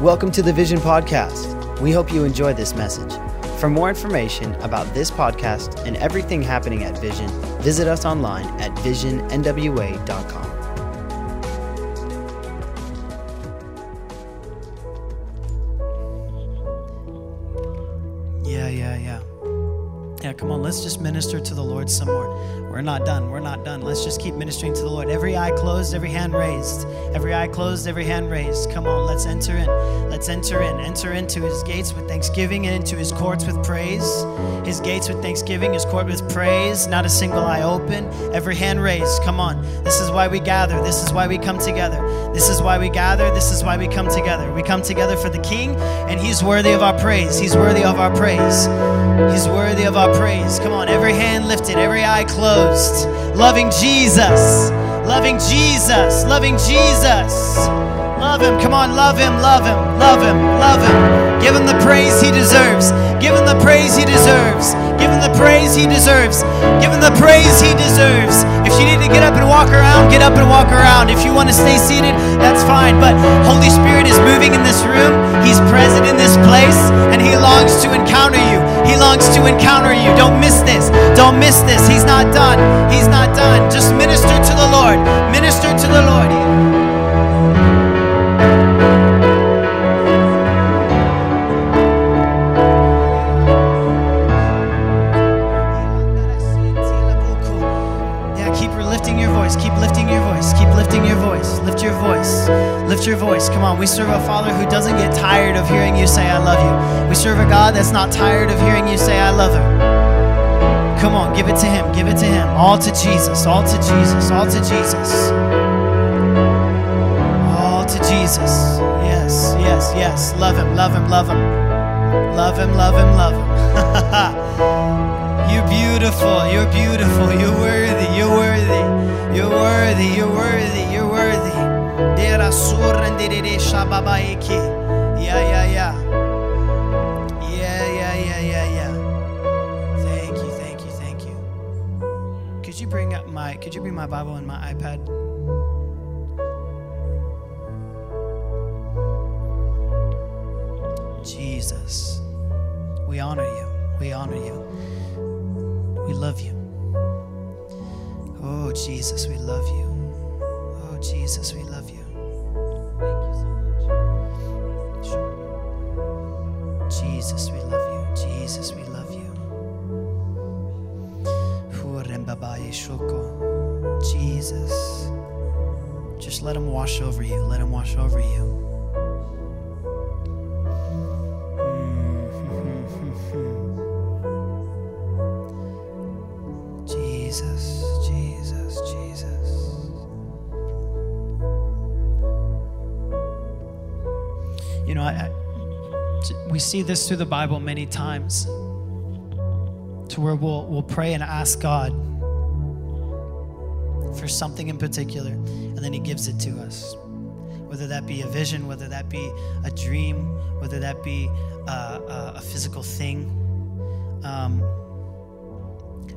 Welcome to the Vision Podcast. We hope you enjoy this message. For more information about this podcast and everything happening at Vision, visit us online at visionnwa.com. Yeah, yeah, yeah. Yeah, come on, let's just minister to the Lord some more. We're not done. We're not done. Let's just keep ministering to the Lord. Every eye closed, every hand raised. Every eye closed, every hand raised. Come on, let's enter in. Let's enter in. Enter into his gates with thanksgiving and into his courts with praise. His gates with thanksgiving, his court with praise. Not a single eye open. Every hand raised. Come on. This is why we gather. This is why we come together. This is why we gather. This is why we come together. We come together for the King, and he's worthy of our praise. He's worthy of our praise. He's worthy of our praise. Come on, every hand lifted, every eye closed. Loving Jesus. Loving Jesus. Loving Jesus. Love him. Come on, love him, love him, love him, love him. Give him the praise he deserves. Give him the praise he deserves. Give him the praise he deserves. Give him the praise he deserves. If you need to get up and walk around, get up and walk around. If you want to stay seated, that's fine. But Holy Spirit is moving in this room. He's present in this place, and he longs to encounter you. Longs to encounter you. Don't miss this. Don't miss this. He's not done. He's not done. Just minister to the Lord. Minister to the Lord. Yeah, keep lifting your voice. Keep lifting your voice. Keep lifting your voice. Lift your voice. Lift your voice. Come on. We serve a Father who doesn't get tired of hearing you say, I love you. Serve a God that's not tired of hearing you say, I love him. Come on. Give it to him. Give it to him. All to Jesus. All to Jesus. All to Jesus. All to Jesus. Yes, yes, yes. Love him. Love him. Love him. Love him. Love him. Love him. You're beautiful. You're beautiful. You're worthy. You're worthy. You're worthy. You're worthy. You're worthy. Dera surrendere shababaiki. My Bible and my iPad? Jesus. We honor you. We honor you. We love you. Oh, Jesus, we love you. Oh, Jesus, we love you. Thank you so much. Jesus, we love you. Jesus, we love you. Shoko. Jesus. Just let him wash over you. Let him wash over you. Jesus, Jesus, Jesus. You know, I, I, we see this through the Bible many times to where we'll, we'll pray and ask God for something in particular, and then He gives it to us. Whether that be a vision, whether that be a dream, whether that be uh, a, a physical thing. Um,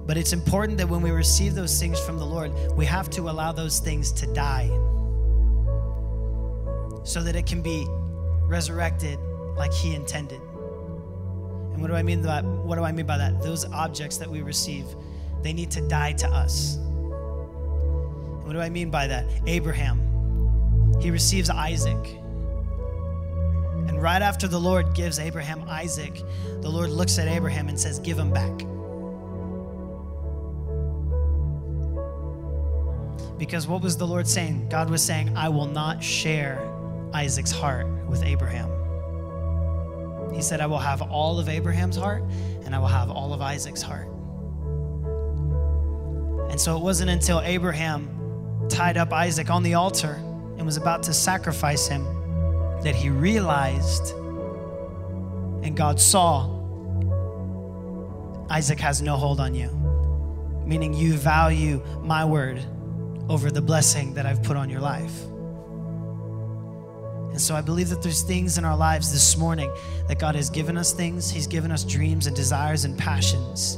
but it's important that when we receive those things from the Lord, we have to allow those things to die so that it can be resurrected like He intended. And what do I mean by what do I mean by that? Those objects that we receive, they need to die to us. What do I mean by that? Abraham, he receives Isaac. And right after the Lord gives Abraham Isaac, the Lord looks at Abraham and says, Give him back. Because what was the Lord saying? God was saying, I will not share Isaac's heart with Abraham. He said, I will have all of Abraham's heart and I will have all of Isaac's heart. And so it wasn't until Abraham tied up Isaac on the altar and was about to sacrifice him that he realized and God saw Isaac has no hold on you, meaning you value my word over the blessing that I've put on your life. And so I believe that there's things in our lives this morning that God has given us things, He's given us dreams and desires and passions.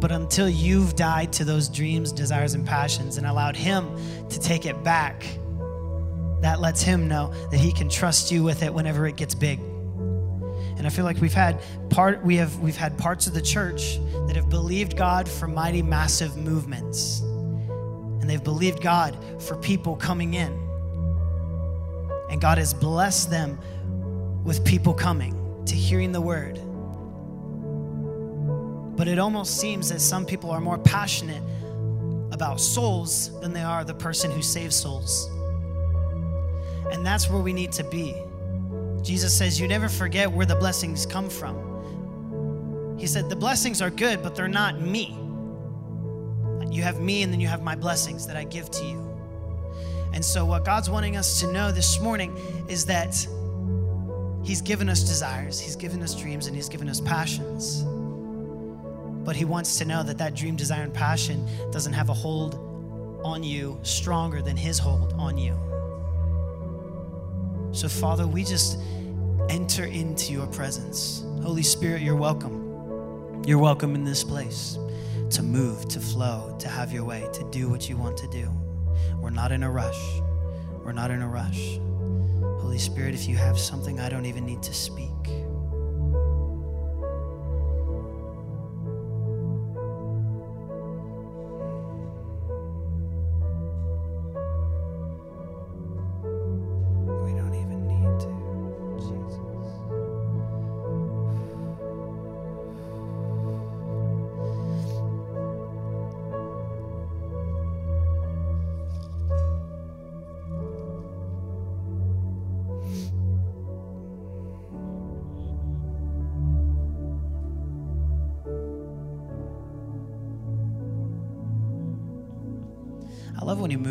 But until you've died to those dreams, desires, and passions and allowed Him to take it back, that lets him know that he can trust you with it whenever it gets big. And I feel like we've had part we have we've had parts of the church that have believed God for mighty massive movements. And they've believed God for people coming in. And God has blessed them with people coming to hearing the word. But it almost seems that some people are more passionate about souls than they are the person who saves souls. And that's where we need to be. Jesus says, You never forget where the blessings come from. He said, The blessings are good, but they're not me. You have me, and then you have my blessings that I give to you. And so, what God's wanting us to know this morning is that He's given us desires, He's given us dreams, and He's given us passions. But He wants to know that that dream, desire, and passion doesn't have a hold on you stronger than His hold on you. So, Father, we just enter into your presence. Holy Spirit, you're welcome. You're welcome in this place to move, to flow, to have your way, to do what you want to do. We're not in a rush. We're not in a rush. Holy Spirit, if you have something, I don't even need to speak.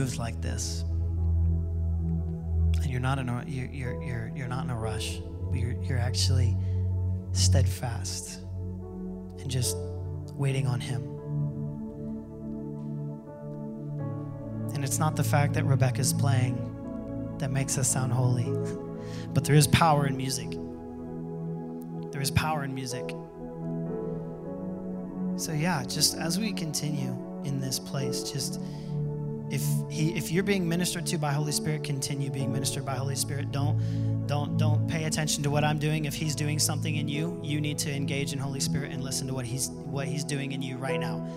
Moves like this. And you're not in a you're you're you're, you're not in a rush, but you're you're actually steadfast and just waiting on him. And it's not the fact that Rebecca's playing that makes us sound holy, but there is power in music. There is power in music. So yeah, just as we continue in this place, just if he if you're being ministered to by Holy Spirit, continue being ministered by Holy Spirit. Don't don't don't pay attention to what I'm doing. If he's doing something in you, you need to engage in Holy Spirit and listen to what he's what he's doing in you right now.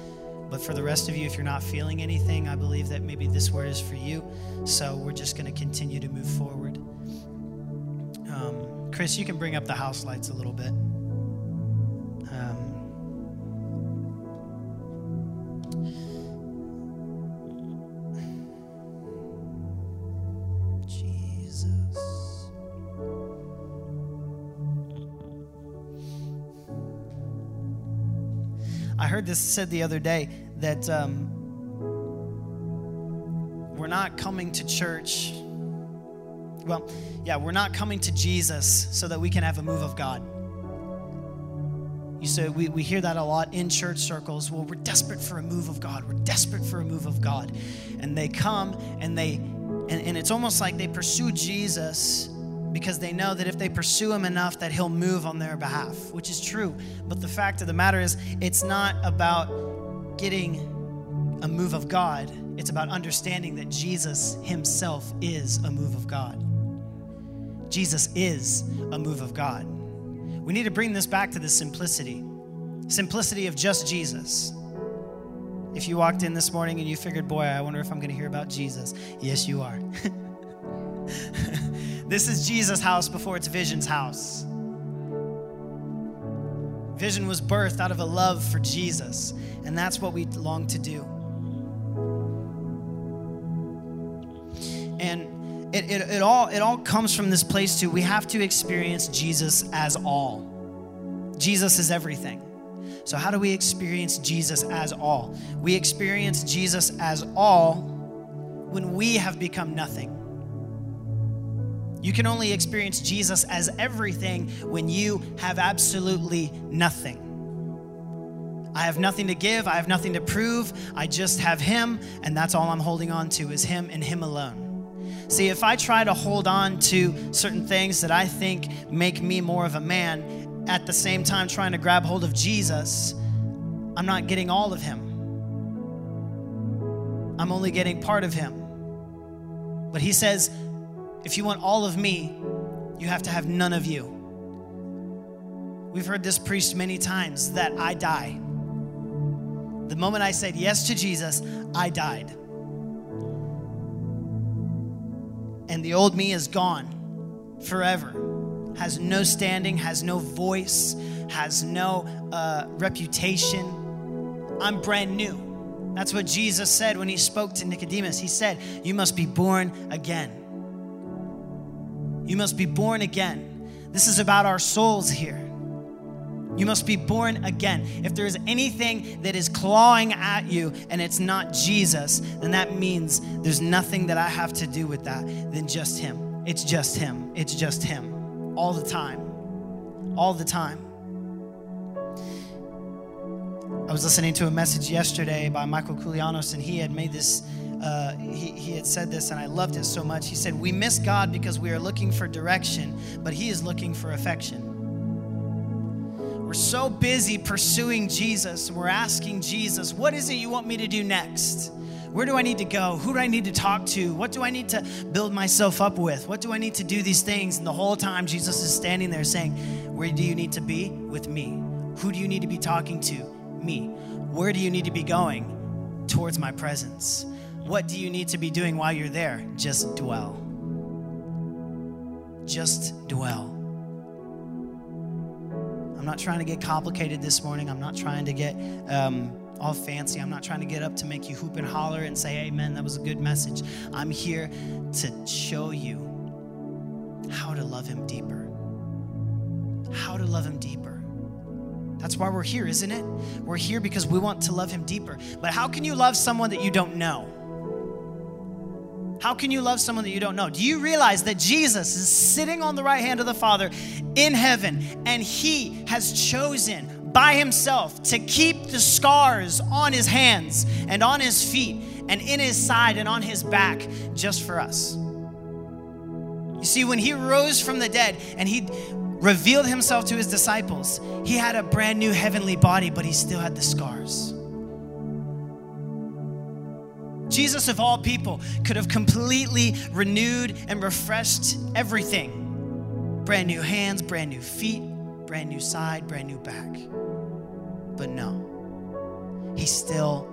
But for the rest of you, if you're not feeling anything, I believe that maybe this word is for you. So we're just going to continue to move forward. Um, Chris, you can bring up the house lights a little bit. This said the other day that um, we're not coming to church. Well, yeah, we're not coming to Jesus so that we can have a move of God. You say we, we hear that a lot in church circles. Well, we're desperate for a move of God. We're desperate for a move of God. And they come and they and, and it's almost like they pursue Jesus because they know that if they pursue him enough that he'll move on their behalf, which is true. But the fact of the matter is it's not about getting a move of God. It's about understanding that Jesus himself is a move of God. Jesus is a move of God. We need to bring this back to the simplicity simplicity of just Jesus. If you walked in this morning and you figured, boy, I wonder if I'm going to hear about Jesus, yes, you are. this is Jesus' house before it's Vision's house. Vision was birthed out of a love for Jesus, and that's what we long to do. And it, it, it, all, it all comes from this place too. We have to experience Jesus as all. Jesus is everything. So, how do we experience Jesus as all? We experience Jesus as all when we have become nothing. You can only experience Jesus as everything when you have absolutely nothing. I have nothing to give, I have nothing to prove, I just have Him, and that's all I'm holding on to is Him and Him alone. See, if I try to hold on to certain things that I think make me more of a man, at the same time trying to grab hold of Jesus, I'm not getting all of Him. I'm only getting part of Him. But He says, If you want all of me, you have to have none of you. We've heard this preached many times that I die. The moment I said yes to Jesus, I died. And the old me is gone forever, has no standing, has no voice, has no uh, reputation. I'm brand new. That's what Jesus said when he spoke to Nicodemus. He said, You must be born again. You must be born again. This is about our souls here. You must be born again. If there is anything that is clawing at you and it's not Jesus, then that means there's nothing that I have to do with that than just Him. It's just Him. It's just Him. All the time. All the time. I was listening to a message yesterday by Michael Koulianos, and he had made this uh, he, he had said this, and I loved it so much. He said, We miss God because we are looking for direction, but He is looking for affection. We're so busy pursuing Jesus, we're asking Jesus, What is it you want me to do next? Where do I need to go? Who do I need to talk to? What do I need to build myself up with? What do I need to do these things? And the whole time, Jesus is standing there saying, Where do you need to be? With me. Who do you need to be talking to? Me. Where do you need to be going? Towards my presence. What do you need to be doing while you're there? Just dwell. Just dwell. I'm not trying to get complicated this morning. I'm not trying to get um, all fancy. I'm not trying to get up to make you hoop and holler and say, Amen, that was a good message. I'm here to show you how to love Him deeper. How to love Him deeper. That's why we're here, isn't it? We're here because we want to love Him deeper. But how can you love someone that you don't know? How can you love someone that you don't know? Do you realize that Jesus is sitting on the right hand of the Father in heaven and he has chosen by himself to keep the scars on his hands and on his feet and in his side and on his back just for us? You see, when he rose from the dead and he revealed himself to his disciples, he had a brand new heavenly body, but he still had the scars. Jesus, of all people, could have completely renewed and refreshed everything brand new hands, brand new feet, brand new side, brand new back. But no, he still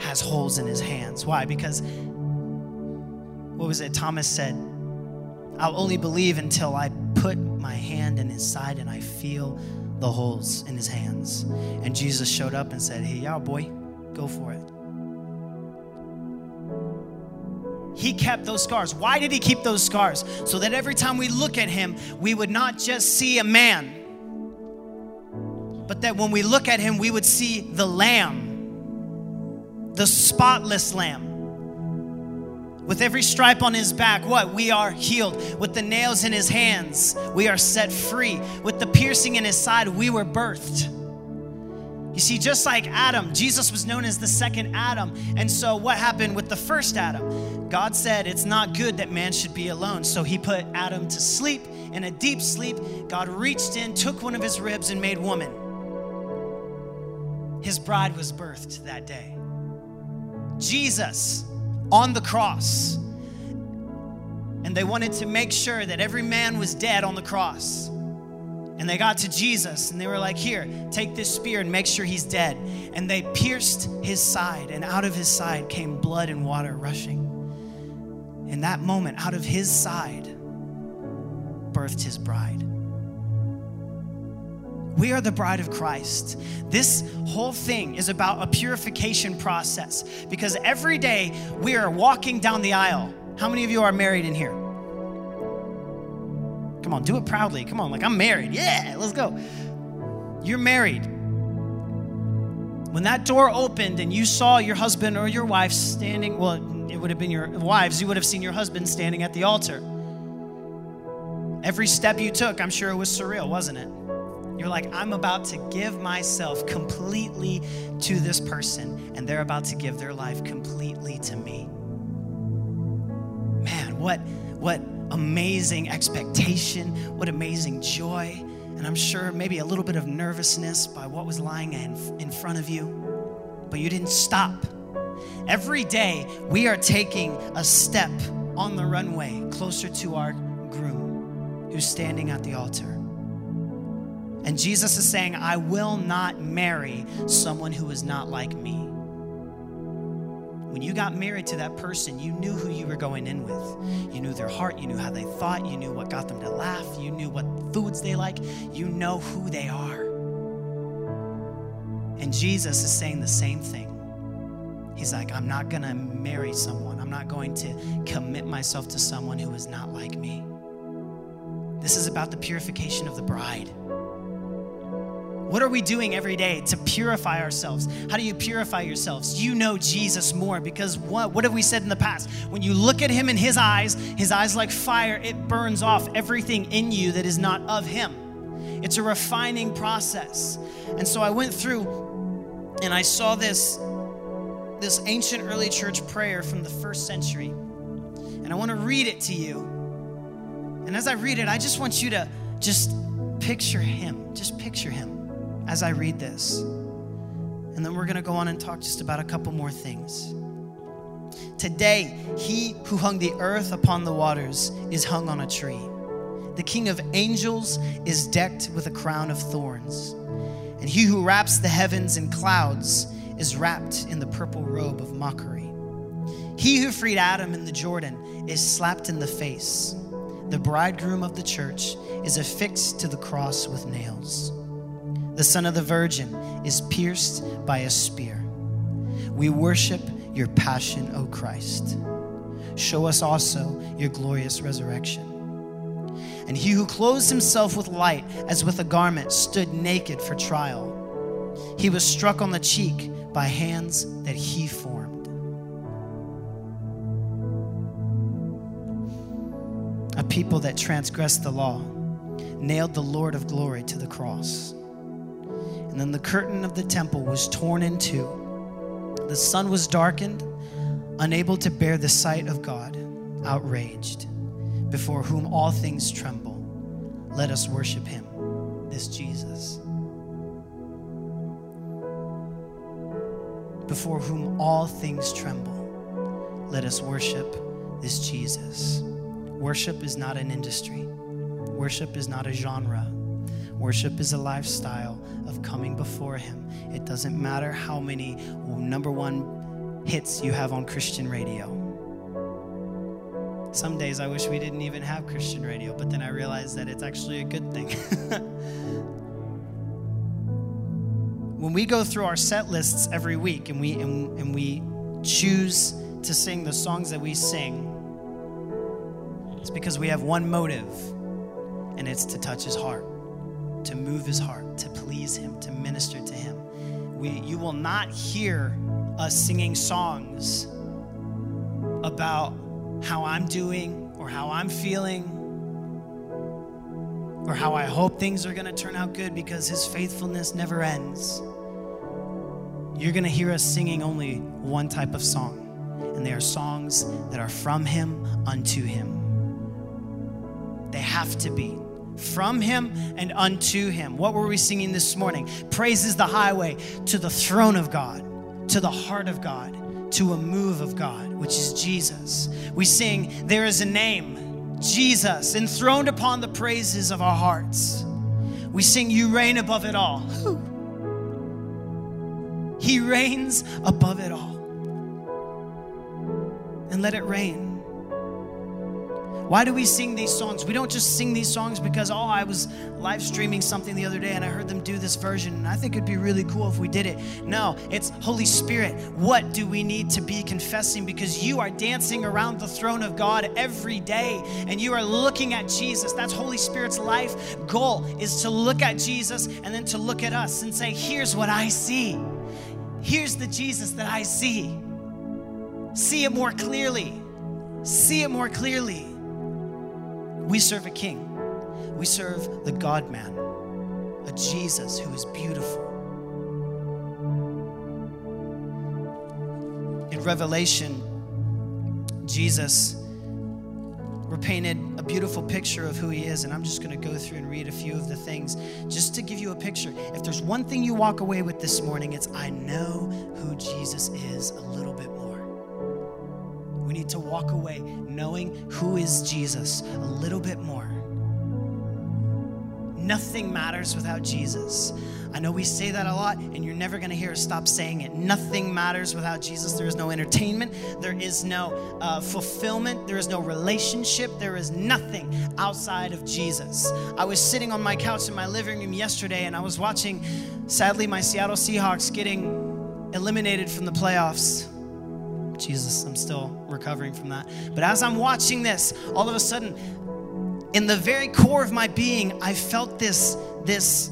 has holes in his hands. Why? Because, what was it? Thomas said, I'll only believe until I put my hand in his side and I feel the holes in his hands. And Jesus showed up and said, Hey, y'all, boy, go for it. He kept those scars. Why did he keep those scars? So that every time we look at him, we would not just see a man, but that when we look at him, we would see the lamb, the spotless lamb. With every stripe on his back, what? We are healed. With the nails in his hands, we are set free. With the piercing in his side, we were birthed. You see, just like Adam, Jesus was known as the second Adam. And so, what happened with the first Adam? God said it's not good that man should be alone. So, he put Adam to sleep. In a deep sleep, God reached in, took one of his ribs, and made woman. His bride was birthed that day. Jesus on the cross. And they wanted to make sure that every man was dead on the cross. And they got to Jesus and they were like, Here, take this spear and make sure he's dead. And they pierced his side, and out of his side came blood and water rushing. In that moment, out of his side, birthed his bride. We are the bride of Christ. This whole thing is about a purification process because every day we are walking down the aisle. How many of you are married in here? Come on, do it proudly. Come on, like I'm married. Yeah, let's go. You're married. When that door opened and you saw your husband or your wife standing, well, it would have been your wives, you would have seen your husband standing at the altar. Every step you took, I'm sure it was surreal, wasn't it? You're like, I'm about to give myself completely to this person, and they're about to give their life completely to me. Man, what, what amazing expectation, what amazing joy, and I'm sure maybe a little bit of nervousness by what was lying in, front of you, but you didn't stop. Every day, we are taking a step on the runway closer to our groom who's standing at the altar. And Jesus is saying, I will not marry someone who is not like me. When you got married to that person, you knew who you were going in with. You knew their heart, you knew how they thought, you knew what got them to laugh, you knew what foods they like, you know who they are. And Jesus is saying the same thing. He's like, I'm not going to marry someone. I'm not going to commit myself to someone who is not like me. This is about the purification of the bride. What are we doing every day to purify ourselves? How do you purify yourselves? You know Jesus more because what, what have we said in the past? When you look at him in his eyes, his eyes like fire, it burns off everything in you that is not of him. It's a refining process. And so I went through and I saw this this ancient early church prayer from the first century. And I want to read it to you. And as I read it, I just want you to just picture him. Just picture him as I read this. And then we're going to go on and talk just about a couple more things. Today, he who hung the earth upon the waters is hung on a tree. The king of angels is decked with a crown of thorns. And he who wraps the heavens in clouds is wrapped in the purple robe of mockery. He who freed Adam in the Jordan is slapped in the face. The bridegroom of the church is affixed to the cross with nails the son of the virgin, is pierced by a spear. We worship your passion, O Christ. Show us also your glorious resurrection. And he who clothes himself with light as with a garment stood naked for trial. He was struck on the cheek by hands that he formed. A people that transgressed the law nailed the Lord of glory to the cross. And then the curtain of the temple was torn in two. The sun was darkened, unable to bear the sight of God, outraged, before whom all things tremble. Let us worship him, this Jesus. Before whom all things tremble. Let us worship this Jesus. Worship is not an industry. Worship is not a genre. Worship is a lifestyle of coming before Him. It doesn't matter how many number one hits you have on Christian radio. Some days I wish we didn't even have Christian radio, but then I realized that it's actually a good thing. when we go through our set lists every week and we and, and we choose to sing the songs that we sing, it's because we have one motive, and it's to touch his heart to move his heart, to please him, to minister to him. We, you will not hear us singing songs about how I'm doing or how I'm feeling or how I hope things are going to turn out good because his faithfulness never ends. You're going to hear us singing only one type of song, and they are songs that are from him unto him. They have to be from him and unto him. What were we singing this morning? Praise is the highway to the throne of God, to the heart of God, to a move of God, which is Jesus. We sing, There is a name, Jesus, enthroned upon the praises of our hearts. We sing, You reign above it all. He reigns above it all. And let it rain. Why do we sing these songs? We don't just sing these songs because, oh, I was live streaming something the other day and I heard them do this version and I think it'd be really cool if we did it. No, it's Holy Spirit. What do we need to be confessing? Because you are dancing around the throne of God every day and you are looking at Jesus. That's Holy Spirit's life goal is to look at Jesus and then to look at us and say, here's what I see. Here's the Jesus that I see. See it more clearly. See it more clearly. We serve a king. We serve the God man, a Jesus who is beautiful. In Revelation, Jesus we're painted a beautiful picture of who he is and i'm just going to go through and read a few of the things just to give you a picture if there's one thing you walk away with this morning it's i know who jesus is a little bit more We need to walk away knowing who is Jesus a little bit more. Nothing matters without Jesus. I know we say that a lot, and you're never going to hear us stop saying it. Nothing matters without Jesus. There is no entertainment, there is no uh, fulfillment, there is no relationship, there is nothing outside of Jesus. I was sitting on my couch in my living room yesterday, and I was watching, sadly, my Seattle Seahawks getting eliminated from the playoffs. Jesus, I'm still recovering from that. But as I'm watching this, all of a sudden, in the very core of my being, I felt this, this,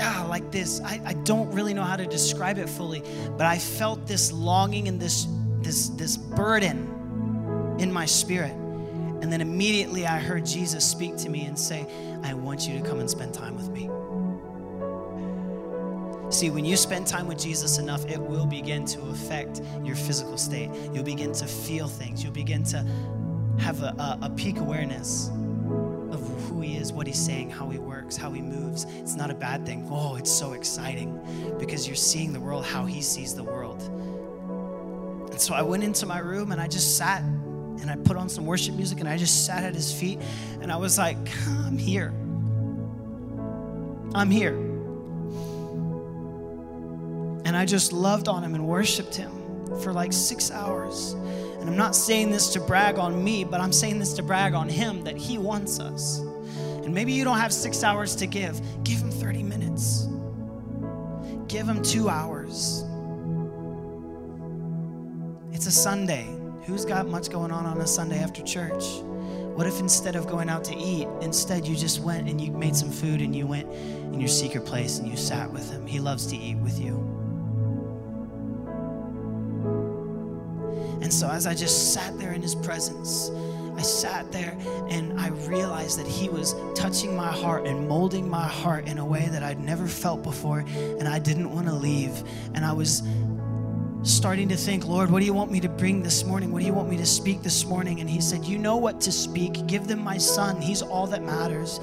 ah, like this. I, I don't really know how to describe it fully, but I felt this longing and this, this, this burden in my spirit. And then immediately I heard Jesus speak to me and say, I want you to come and spend time with me. See, when you spend time with Jesus enough, it will begin to affect your physical state. You'll begin to feel things. You'll begin to have a, a, a peak awareness of who He is, what He's saying, how He works, how He moves. It's not a bad thing. Oh, it's so exciting because you're seeing the world how He sees the world. And so I went into my room and I just sat and I put on some worship music and I just sat at His feet and I was like, I'm here. I'm here. And I just loved on him and worshiped him for like six hours. And I'm not saying this to brag on me, but I'm saying this to brag on him that he wants us. And maybe you don't have six hours to give, give him 30 minutes, give him two hours. It's a Sunday. Who's got much going on on a Sunday after church? What if instead of going out to eat, instead you just went and you made some food and you went in your secret place and you sat with him? He loves to eat with you. And so, as I just sat there in his presence, I sat there and I realized that he was touching my heart and molding my heart in a way that I'd never felt before, and I didn't want to leave. And I was starting to think, Lord, what do you want me to bring this morning? What do you want me to speak this morning? And he said, You know what to speak. Give them my son. He's all that matters.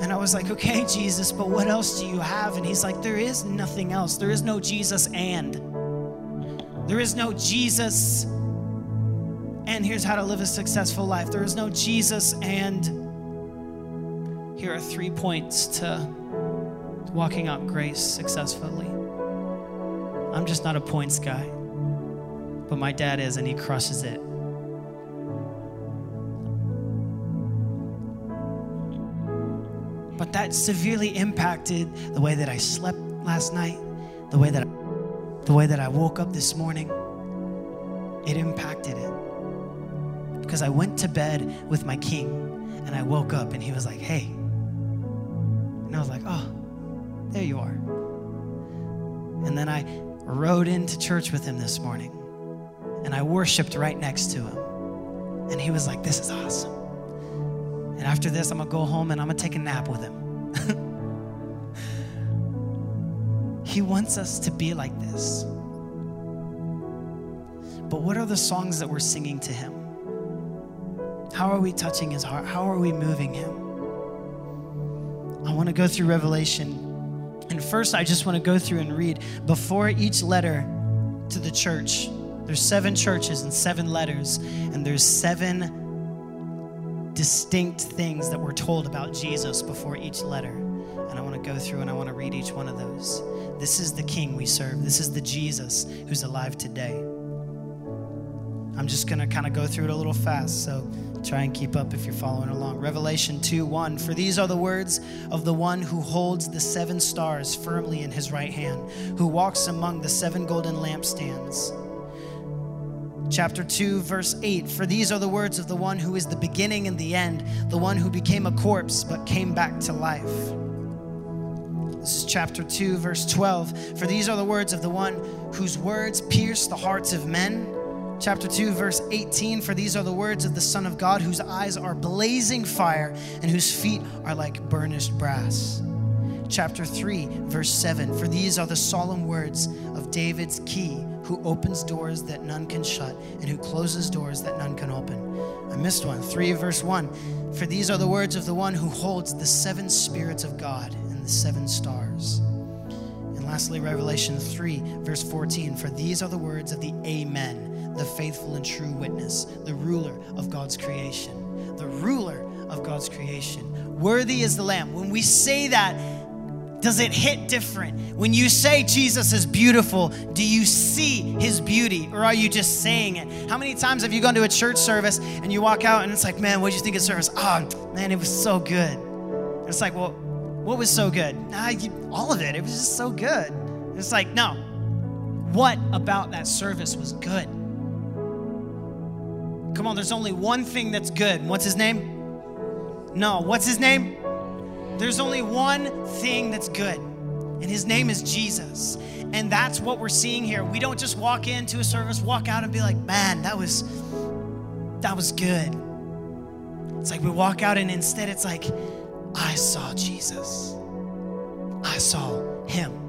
And I was like, Okay, Jesus, but what else do you have? And he's like, There is nothing else. There is no Jesus and. There is no Jesus and here's how to live a successful life. There is no Jesus, and here are three points to walking out grace successfully. I'm just not a points guy, but my dad is, and he crushes it. But that severely impacted the way that I slept last night, the way that the way that I woke up this morning. It impacted it because I went to bed with my king and I woke up and he was like, hey. And I was like, oh, there you are. And then I rode into church with him this morning and I worshiped right next to him. And he was like, this is awesome. And after this, I'm gonna go home and I'm gonna take a nap with him. he wants us to be like this. But what are the songs that we're singing to him? How are we touching his heart? How are we moving him? I want to go through Revelation. And first, I just want to go through and read before each letter to the church. There's seven churches and seven letters, and there's seven distinct things that we're told about Jesus before each letter. And I want to go through and I want to read each one of those. This is the King we serve. This is the Jesus who's alive today. I'm just going to kind of go through it a little fast. So Try and keep up if you're following along. Revelation 2 1. For these are the words of the one who holds the seven stars firmly in his right hand, who walks among the seven golden lampstands. Chapter 2, verse 8 For these are the words of the one who is the beginning and the end, the one who became a corpse but came back to life. This is chapter 2, verse 12. For these are the words of the one whose words pierce the hearts of men chapter 2, verse 18 For these are the words of the Son of God, whose eyes are blazing fire and whose feet are like burnished brass. Chapter 3, verse 7 For these are the solemn words of David's key, who opens doors that none can shut and who closes doors that none can open. I missed one. 3, verse 1 For these are the words of the one who holds the seven spirits of God and the seven stars. And lastly, Revelation 3, verse 14 For these are the words of the Amen the faithful and true witness, the ruler of God's creation. The ruler of God's creation. Worthy is the Lamb. When we say that, does it hit different? When you say Jesus is beautiful, do you see his beauty or are you just saying it? How many times have you gone to a church service and you walk out and it's like, man, what did you think of service? Oh, man, it was so good. It's like, well, what was so good? Ah, you, all of it. It was just so good. It's like, no. What about that service was good? Come on, there's only one thing that's good. What's his name? No, what's his name? There's only one thing that's good, and his name is Jesus. And that's what we're seeing here. We don't just walk into a service, walk out and be like, "Man, that was that was good." It's like we walk out and instead it's like, "I saw Jesus. I saw him."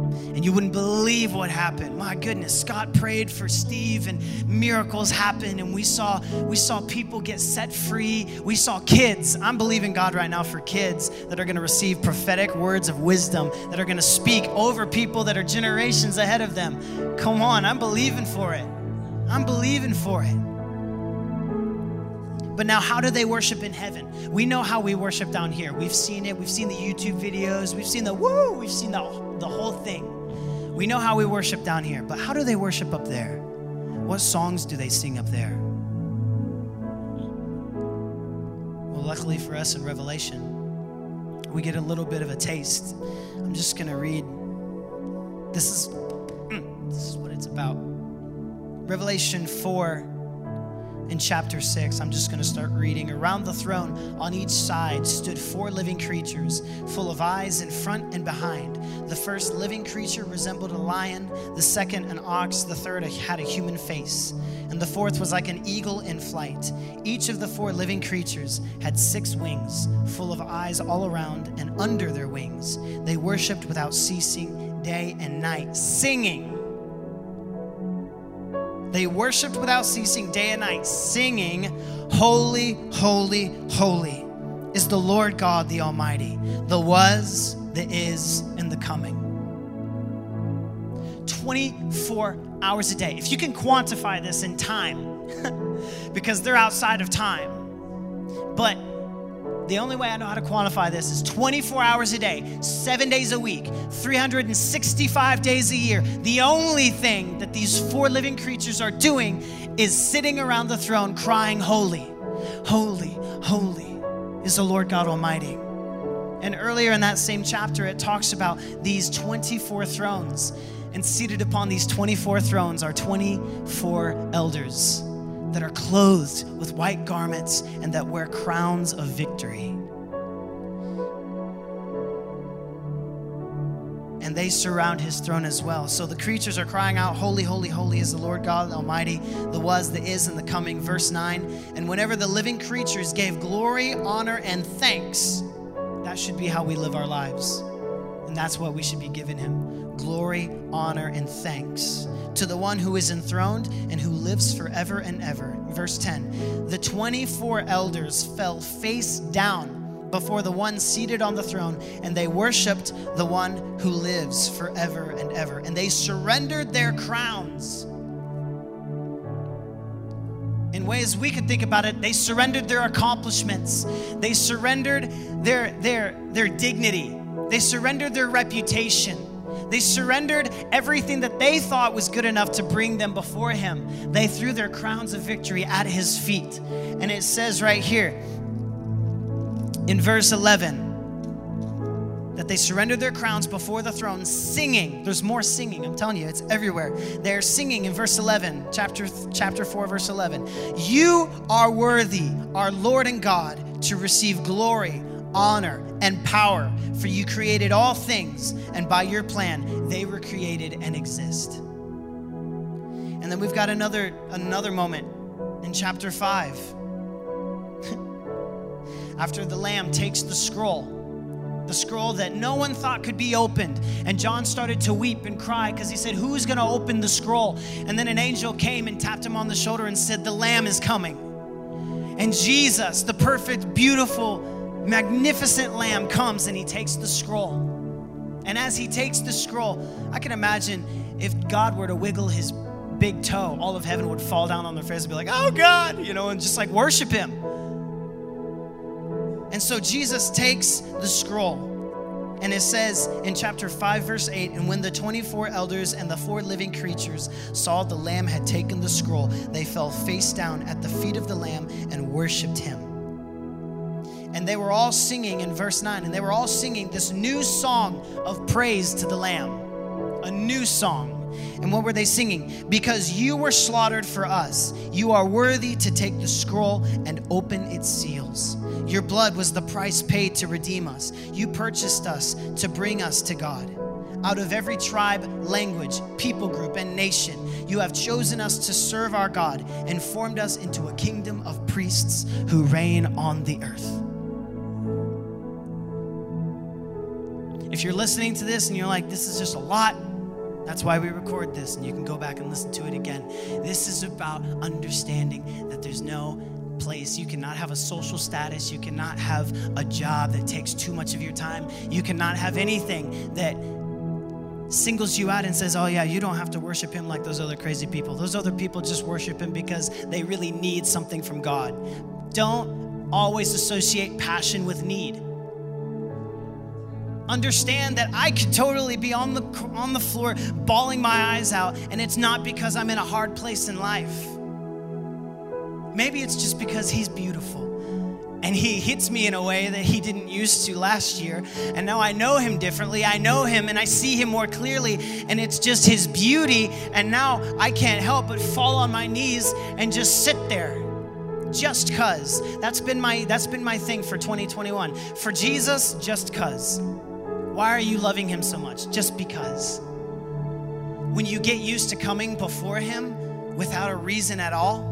And you wouldn't believe what happened. My goodness, Scott prayed for Steve and miracles happened and we saw we saw people get set free. We saw kids. I'm believing God right now for kids that are going to receive prophetic words of wisdom that are going to speak over people that are generations ahead of them. Come on, I'm believing for it. I'm believing for it. But now, how do they worship in heaven? We know how we worship down here. We've seen it. We've seen the YouTube videos. We've seen the woo. We've seen the, the whole thing. We know how we worship down here, but how do they worship up there? What songs do they sing up there? Well, luckily for us in Revelation, we get a little bit of a taste. I'm just going to read. This is mm, this is what it's about. Revelation 4 in chapter 6. I'm just going to start reading. Around the throne, on each side, stood four living creatures, full of eyes in front and behind. The first living creature resembled a lion, the second, an ox, the third had a human face, and the fourth was like an eagle in flight. Each of the four living creatures had six wings, full of eyes all around and under their wings. They worshiped without ceasing day and night, singing they worshiped without ceasing day and night, singing, Holy, holy, holy is the Lord God the Almighty, the was, the is, and the coming. 24 hours a day. If you can quantify this in time, because they're outside of time, but the only way I know how to quantify this is 24 hours a day, seven days a week, 365 days a year. The only thing that these four living creatures are doing is sitting around the throne crying, Holy, holy, holy is the Lord God Almighty. And earlier in that same chapter, it talks about these 24 thrones. And seated upon these 24 thrones are 24 elders that are clothed with white garments and that wear crowns of victory. And they surround his throne as well. So the creatures are crying out, Holy, holy, holy is the Lord God Almighty, the was, the is, and the coming. Verse 9. And whenever the living creatures gave glory, honor, and thanks, that should be how we live our lives. And that's what we should be giving him glory, honor, and thanks to the one who is enthroned and who lives forever and ever. Verse 10 The 24 elders fell face down before the one seated on the throne, and they worshiped the one who lives forever and ever. And they surrendered their crowns. In ways we could think about it, they surrendered their accomplishments. They surrendered their, their, their dignity. They surrendered their reputation. They surrendered everything that they thought was good enough to bring them before Him. They threw their crowns of victory at His feet. And it says right here in verse 11 that they surrendered their crowns before the throne, singing. There's more singing, I'm telling you, it's everywhere. They're singing in verse 11, chapter, chapter 4, verse 11. You are worthy, our Lord and God, to receive glory honor, and power, for you created all things, and by your plan they were created and exist. And then we've got another another moment in chapter 5. After the lamb takes the scroll, the scroll that no one thought could be opened. And John started to weep and cry because he said, Who's going to open the scroll? And then an angel came and tapped him on the shoulder and said, The lamb is coming. And Jesus, the perfect, beautiful, magnificent lamb comes and he takes the scroll. And as he takes the scroll, I can imagine if God were to wiggle his big toe, all of heaven would fall down on their face and be like, oh God, you know, and just like worship him. And so Jesus takes the scroll. And it says in chapter 5, verse 8, and when the 24 elders and the four living creatures saw the Lamb had taken the scroll, they fell face down at the feet of the Lamb and worshiped him. And they were all singing in verse 9, and they were all singing this new song of praise to the Lamb. A new song. And what were they singing? Because you were slaughtered for us. You are worthy to take the scroll and open its seals. Your blood was the price paid to redeem us. You purchased us to bring us to God. Out of every tribe, language, people group, and nation, you have chosen us to serve our God and formed us into a kingdom of priests who reign on the earth. If you're listening to this and you're like, this is just a lot, that's why we record this, and you can go back and listen to it again. This is about understanding that there's no place. You cannot have a social status. You cannot have a job that takes too much of your time. You cannot have anything that singles you out and says, Oh, yeah, you don't have to worship him like those other crazy people. Those other people just worship him because they really need something from God. Don't always associate passion with need understand that I could totally be on the on the floor bawling my eyes out and it's not because I'm in a hard place in life. Maybe it's just because he's beautiful. And he hits me in a way that he didn't used to last year. And now I know him differently. I know him and I see him more clearly. And it's just his beauty. And now I can't help but fall on my knees and just sit there just cuz that's been my that's been my thing for 2021 for jesus just cuz why are you loving him so much? Just because. When you get used to coming before him without a reason at all,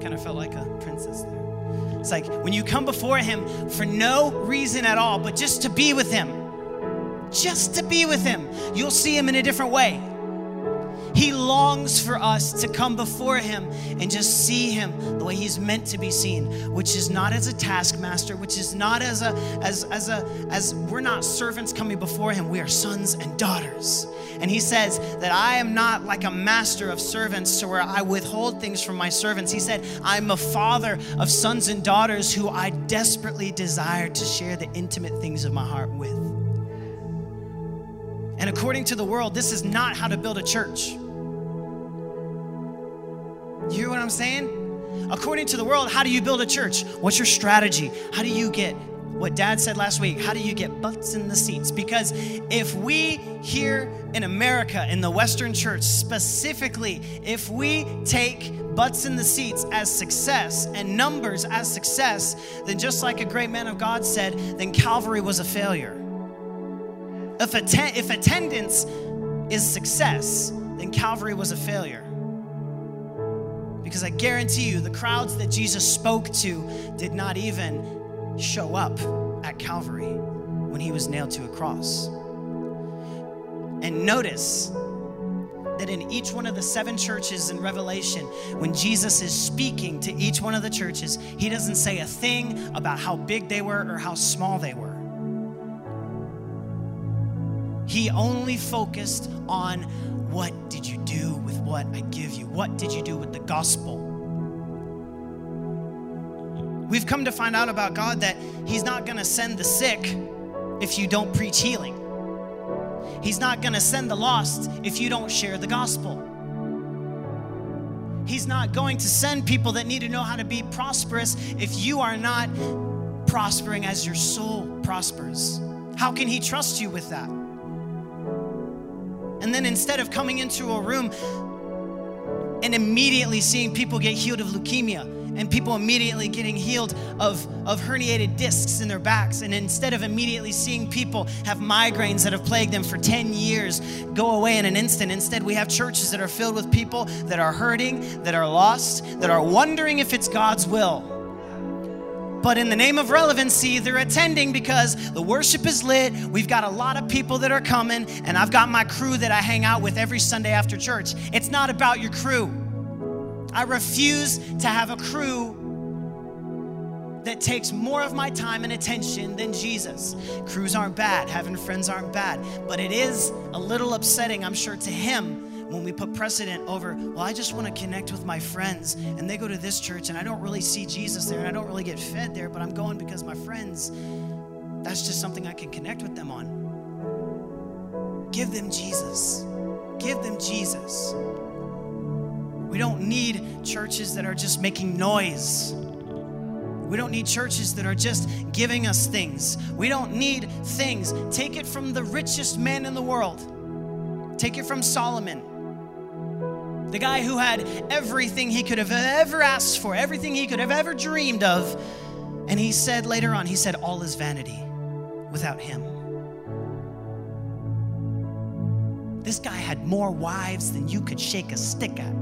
kind of felt like a princess there. It's like when you come before him for no reason at all, but just to be with him, just to be with him, you'll see him in a different way. He longs for us to come before Him and just see Him the way He's meant to be seen, which is not as a taskmaster, which is not as a as as a as we're not servants coming before Him. We are sons and daughters. And He says that I am not like a master of servants to where I withhold things from my servants. He said, I'm a father of sons and daughters who I desperately desire to share the intimate things of my heart with. And according to the world, this is not how to build a church. You hear what I'm saying? According to the world, how do you build a church? What's your strategy? How do you get what dad said last week? How do you get butts in the seats? Because if we here in America, in the Western church specifically, if we take butts in the seats as success and numbers as success, then just like a great man of God said, then Calvary was a failure. If, if attendance is success, then Calvary was a failure. Because I guarantee you, the crowds that Jesus spoke to did not even show up at Calvary when he was nailed to a cross. And notice that in each one of the seven churches in Revelation, when Jesus is speaking to each one of the churches, he doesn't say a thing about how big they were or how small they were. He only focused on what did you do what I give you? What did you do with the gospel? We've come to find out about God that He's not going to send the sick if you don't preach healing. He's not going to send the lost if you don't share the gospel. He's not going to send people that need to know how to be prosperous if you are not prospering as your soul prospers. How can He trust you with that? And then instead of coming into a room and immediately seeing people get healed of leukemia and people immediately getting healed of, of herniated discs in their backs, and instead of immediately seeing people have migraines that have plagued them for 10 years go away in an instant, instead we have churches that are filled with people that are hurting, that are lost, that are wondering if it's God's will but in the name of relevancy, they're attending because the worship is lit. We've got a lot of people that are coming, and I've got my crew that I hang out with every Sunday after church. It's not about your crew. I refuse to have a crew that takes more of my time and attention than Jesus. Crews aren't bad, having friends aren't bad, but it is a little upsetting, I'm sure, to him when we put precedent over, well, I just want to connect with my friends and they go to this church and I don't really see Jesus there and I don't really get fed there, but I'm going because my friends, that's just something I can connect with them on. Give them Jesus. Give them Jesus. We don't need churches that are just making noise. We don't need churches that are just giving us things. We don't need things. Take it from the richest man in the world. Take it from Solomon, the guy who had everything he could have ever asked for, everything he could have ever dreamed of. And he said later on, he said, All is vanity without him. This guy had more wives than you could shake a stick at.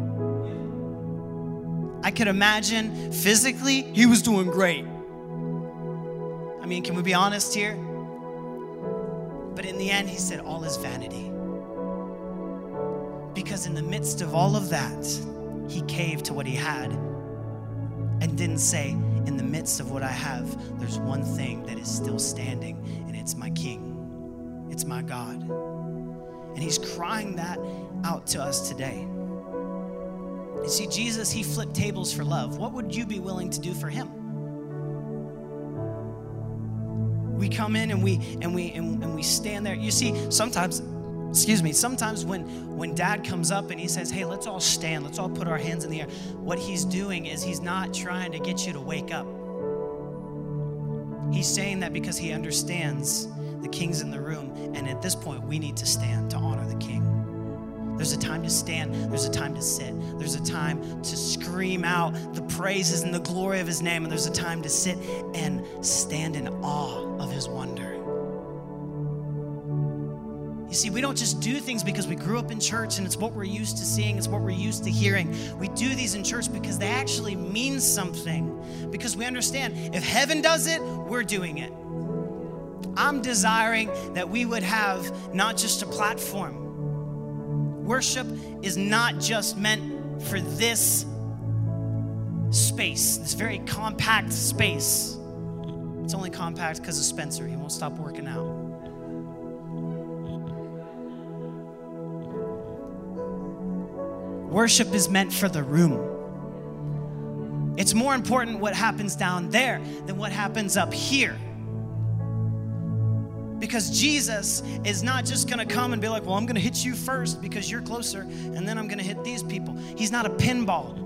I could imagine physically, he was doing great. I mean, can we be honest here? But in the end, he said, All is vanity. Because in the midst of all of that, he caved to what he had and didn't say, In the midst of what I have, there's one thing that is still standing, and it's my King, it's my God. And he's crying that out to us today. You see, Jesus, he flipped tables for love. What would you be willing to do for him? We come in and we and we and, and we stand there. You see, sometimes excuse me sometimes when when dad comes up and he says hey let's all stand let's all put our hands in the air what he's doing is he's not trying to get you to wake up he's saying that because he understands the king's in the room and at this point we need to stand to honor the king there's a time to stand. There's a time to sit. There's a time to scream out the praises and the glory of his name. And there's a time to sit and stand in awe of his wonder. You see, we don't just do things because we grew up in church and it's what we're used to seeing, it's what we're used to hearing. We do these in church because they actually mean something. Because we understand if heaven does it, we're doing it. I'm desiring that we would have not just a platform, Worship is not just meant for this space, this very compact space. It's only compact because of Spencer. He won't stop working out. Worship is meant for the room. It's more important what happens down there than what happens up here. Because Jesus is not just gonna come and be like, well, I'm gonna hit you first because you're closer, and then I'm gonna hit these people. He's not a pinball,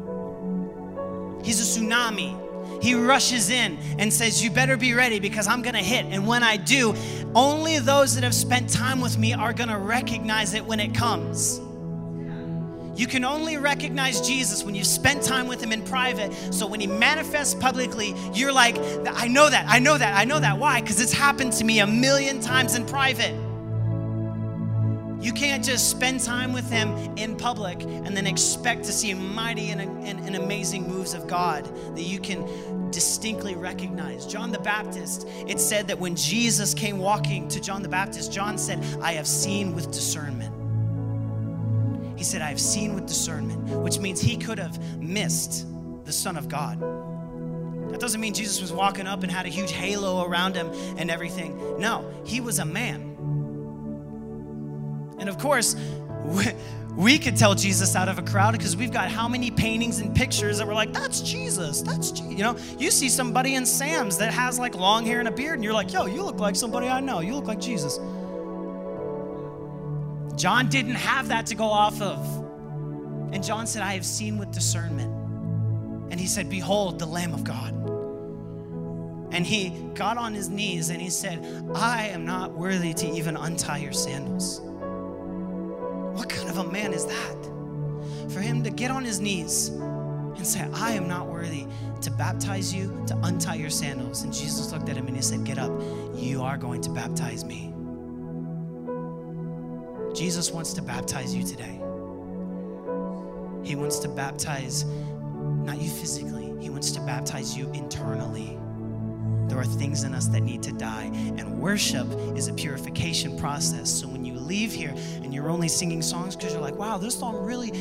He's a tsunami. He rushes in and says, You better be ready because I'm gonna hit. And when I do, only those that have spent time with me are gonna recognize it when it comes. You can only recognize Jesus when you've spent time with him in private. So when he manifests publicly, you're like, I know that, I know that, I know that. Why? Because it's happened to me a million times in private. You can't just spend time with him in public and then expect to see mighty and, and, and, amazing moves of God that you can distinctly recognize. John the Baptist, it said that when Jesus came walking to John the Baptist, John said, I have seen with discernment. He said, I have seen with discernment, which means he could have missed the Son of God. That doesn't mean Jesus was walking up and had a huge halo around him and everything. No, he was a man. And of course, we could tell Jesus out of a crowd because we've got how many paintings and pictures that we're like, that's Jesus. That's, you know, you see somebody in Sam's that has like long hair and a beard, and you're like, yo, you look like somebody I know. You look like Jesus. John didn't have that to go off of. And John said, I have seen with discernment. And he said, Behold, the Lamb of God. And he got on his knees and he said, I am not worthy to even untie your sandals. What kind of a man is that? For him to get on his knees and say, I am not worthy to baptize you, to untie your sandals. And Jesus looked at him and he said, Get up. You are going to baptize me. Jesus wants to baptize you today. He wants to baptize not you physically, He wants to baptize you internally. There are things in us that need to die, and worship is a purification process. So leave here and you're only singing songs because you're like, wow, this song really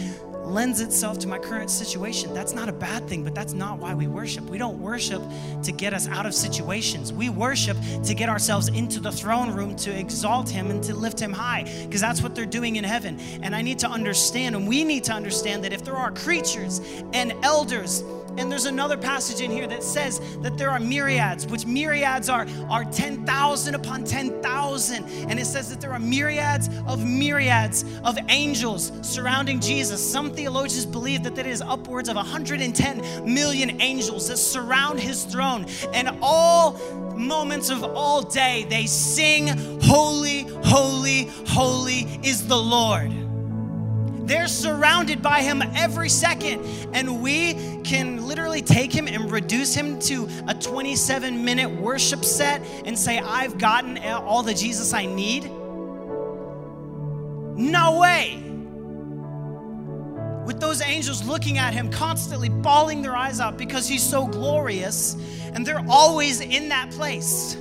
lends itself to my current situation. That's not a bad thing, but that's not why we worship. We don't worship to get us out of situations. We worship to get ourselves into the throne room to exalt Him and to lift Him high, because that's what they're doing in heaven. And I need to understand, and we need to understand that if there are creatures and elders, and there's another passage in here that says that there are myriads, which myriads are, are 10,000 upon 10,000. And it says that there are myriads of myriads of angels surrounding Jesus. Some theologians believe that there is upwards of 110 million angels that surround his throne. And all moments of all day, they sing, Holy, holy, holy is the Lord. They're surrounded by him every second. And we can literally take him and reduce him to a 27 minute worship set and say, I've gotten all the Jesus I need. No way. With those angels looking at him, constantly bawling their eyes out because he's so glorious, and they're always in that place.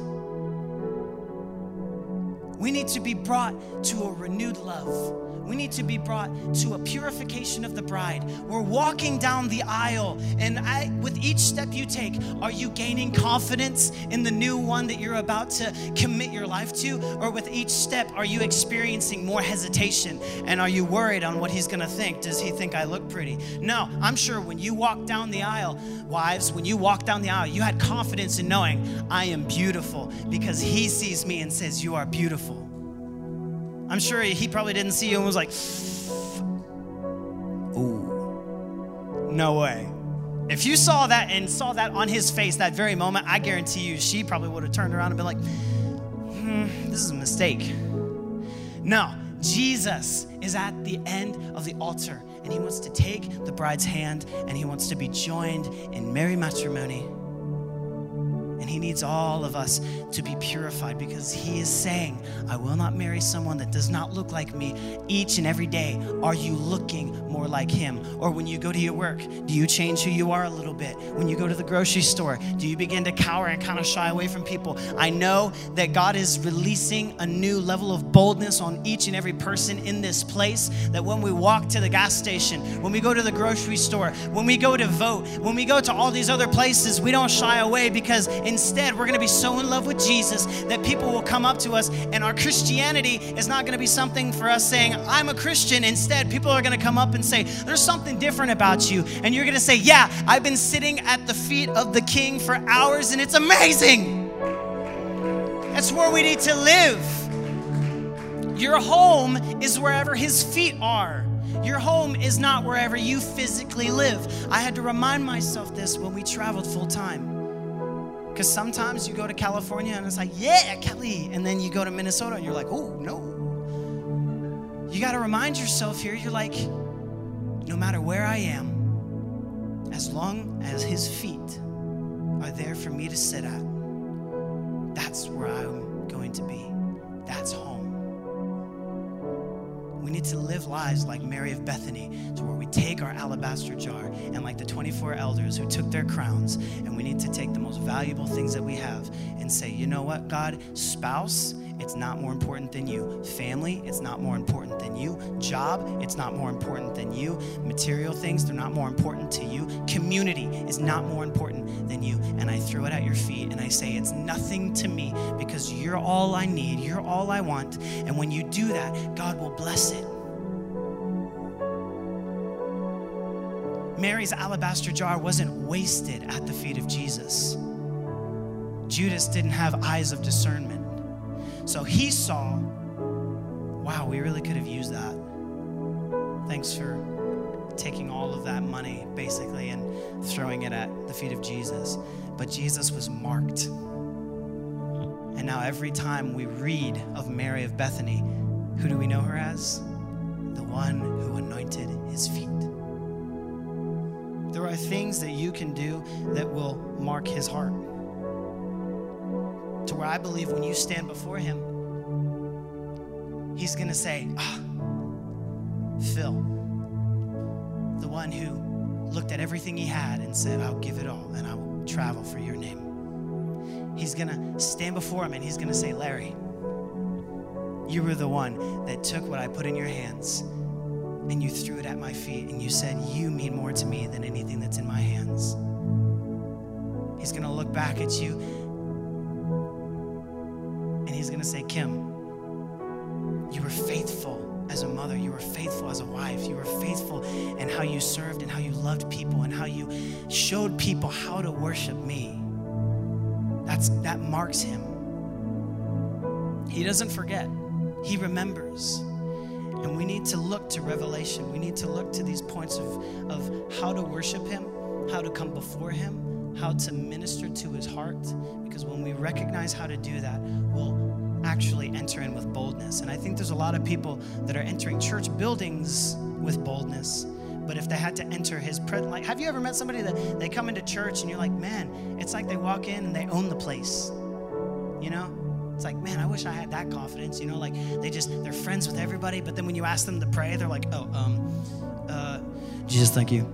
We need to be brought to a renewed love we need to be brought to a purification of the bride. We're walking down the aisle, and I, with each step you take, are you gaining confidence in the new one that you're about to commit your life to? Or with each step, are you experiencing more hesitation? And are you worried on what he's gonna think? Does he think I look pretty? No, I'm sure when you walk down the aisle, wives, when you walk down the aisle, you had confidence in knowing I am beautiful because he sees me and says, You are beautiful. I'm sure he probably didn't see you and was like, ooh, no way. If you saw that and saw that on his face that very moment, I guarantee you she probably would have turned around and been like, hmm, this is a mistake. No, Jesus is at the end of the altar and he wants to take the bride's hand and he wants to be joined in merry matrimony and He needs all of us to be purified because He is saying, I will not marry someone that does not look like me each and every day. Are you looking more like Him? Or when you go to your work, do you change who you are a little bit? When you go to the grocery store, do you begin to cower and kind of shy away from people? I know that God is releasing a new level of boldness on each and every person in this place. That when we walk to the gas station, when we go to the grocery store, when we go to vote, when we go to all these other places, we don't shy away because Instead, we're going to be so in love with Jesus that people will come up to us, and our Christianity is not going to be something for us saying, I'm a Christian. Instead, people are going to come up and say, There's something different about you. And you're going to say, Yeah, I've been sitting at the feet of the King for hours, and it's amazing. That's where we need to live. Your home is wherever his feet are. Your home is not wherever you physically live. I had to remind myself this when we traveled full time. Because sometimes you go to California and it's like, yeah, Kelly. And then you go to Minnesota and you're like, oh, no. You got to remind yourself here, you're like, no matter where I am, as long as his feet are there for me to sit at, that's where I'm going to be. That's home. Need to live lives like Mary of Bethany, to where we take our alabaster jar and like the 24 elders who took their crowns, and we need to take the most valuable things that we have and say, you know what, God, spouse, it's not more important than you. Family, it's not more important than you. Job, it's not more important than you. Material things, they're not more important to you. Community is not more important than you. And I throw it at your feet and I say, it's nothing to me because you're all I need. You're all I want. And when you do that, God will bless it. Mary's alabaster jar wasn't wasted at the feet of Jesus. Judas didn't have eyes of discernment. So he saw, wow, we really could have used that. Thanks for taking all of that money, basically, and throwing it at the feet of Jesus. But Jesus was marked. And now, every time we read of Mary of Bethany, who do we know her as? The one who anointed his feet. There are things that you can do that will mark his heart to where I believe when you stand before Him, He's going to say, ah, Phil, the one who looked at everything he had and said, I'll give it all and I will travel for your name. He's going to stand before him and he's going to say, Larry, you were the one that took what I put in your hands and you threw it at my feet and you said, You mean more to me than anything that's in my hands. He's going to look back at you he's going to say, Kim, you were faithful as a mother. You were faithful as a wife. You were faithful in how you served and how you loved people and how you showed people how to worship me. That's, that marks him. He doesn't forget, he remembers. And we need to look to revelation. We need to look to these points of, of how to worship him, how to come before him, how to minister to his heart. Because when we recognize how to do that, we'll actually enter in with boldness. And I think there's a lot of people that are entering church buildings with boldness. But if they had to enter his presence, like, have you ever met somebody that they come into church and you're like, man, it's like they walk in and they own the place, you know? It's like, man, I wish I had that confidence, you know? Like they just they're friends with everybody, but then when you ask them to pray, they're like, oh, um, uh, Jesus, thank you.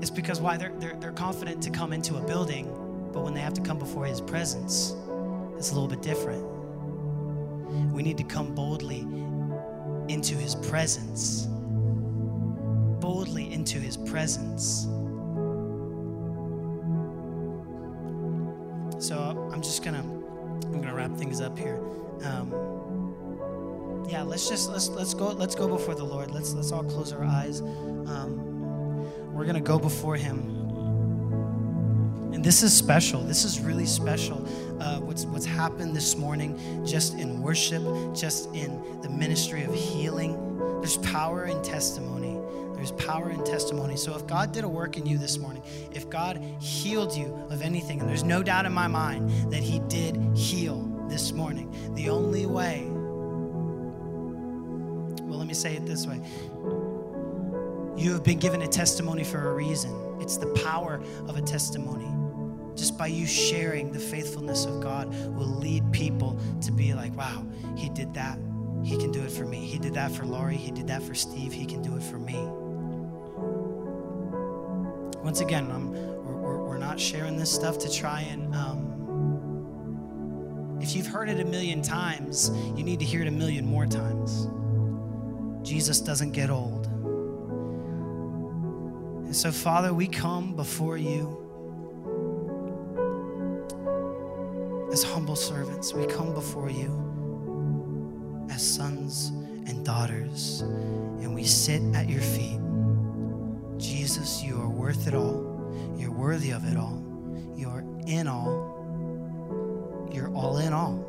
It's because why they're, they're they're confident to come into a building, but when they have to come before His presence, it's a little bit different. We need to come boldly into His presence. Boldly into His presence. So I'm just gonna I'm gonna wrap things up here. Um, yeah, let's just let's let's go let's go before the Lord. Let's let's all close our eyes. Um, we're gonna go before Him. And this is special. This is really special. Uh, what's what's happened this morning, just in worship, just in the ministry of healing. There's power in testimony. There's power in testimony. So if God did a work in you this morning, if God healed you of anything, and there's no doubt in my mind that He did heal this morning, the only way, well, let me say it this way you have been given a testimony for a reason. It's the power of a testimony. Just by you sharing the faithfulness of God will lead people to be like, wow, He did that. He can do it for me. He did that for Laurie. He did that for Steve. He can do it for me. Once again, I'm, we're, we're not sharing this stuff to try and. Um, if you've heard it a million times, you need to hear it a million more times. Jesus doesn't get old. And so, Father, we come before you as humble servants. We come before you as sons and daughters, and we sit at your feet. Jesus, you are worth it all. You're worthy of it all. You're in all. You're all in all.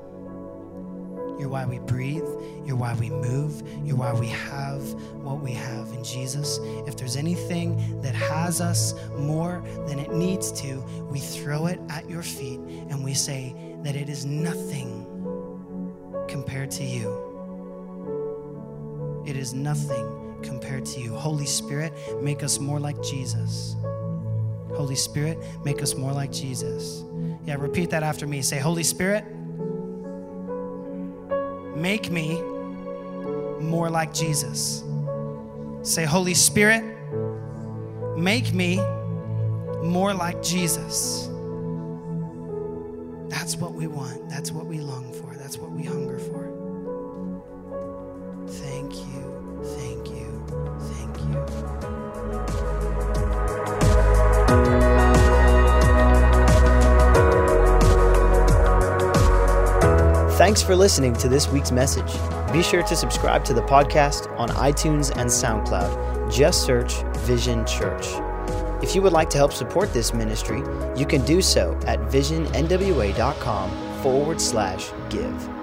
You're why we breathe. You're why we move. You're why we have what we have. in Jesus, if there's anything that has us more than it needs to, we throw it at your feet and we say that it is nothing compared to you. It is nothing compared to you. Holy Spirit, make us more like Jesus. Holy Spirit, make us more like Jesus. Yeah, repeat that after me. Say, Holy Spirit, make me more like Jesus. Say, Holy Spirit, make me more like Jesus. That's what we want. That's what we long for. That's what we hunger for. Thank you. Thank you. Thank you. Thanks for listening to this week's message. Be sure to subscribe to the podcast on iTunes and SoundCloud. Just search Vision Church. If you would like to help support this ministry, you can do so at visionnwa.com forward slash give.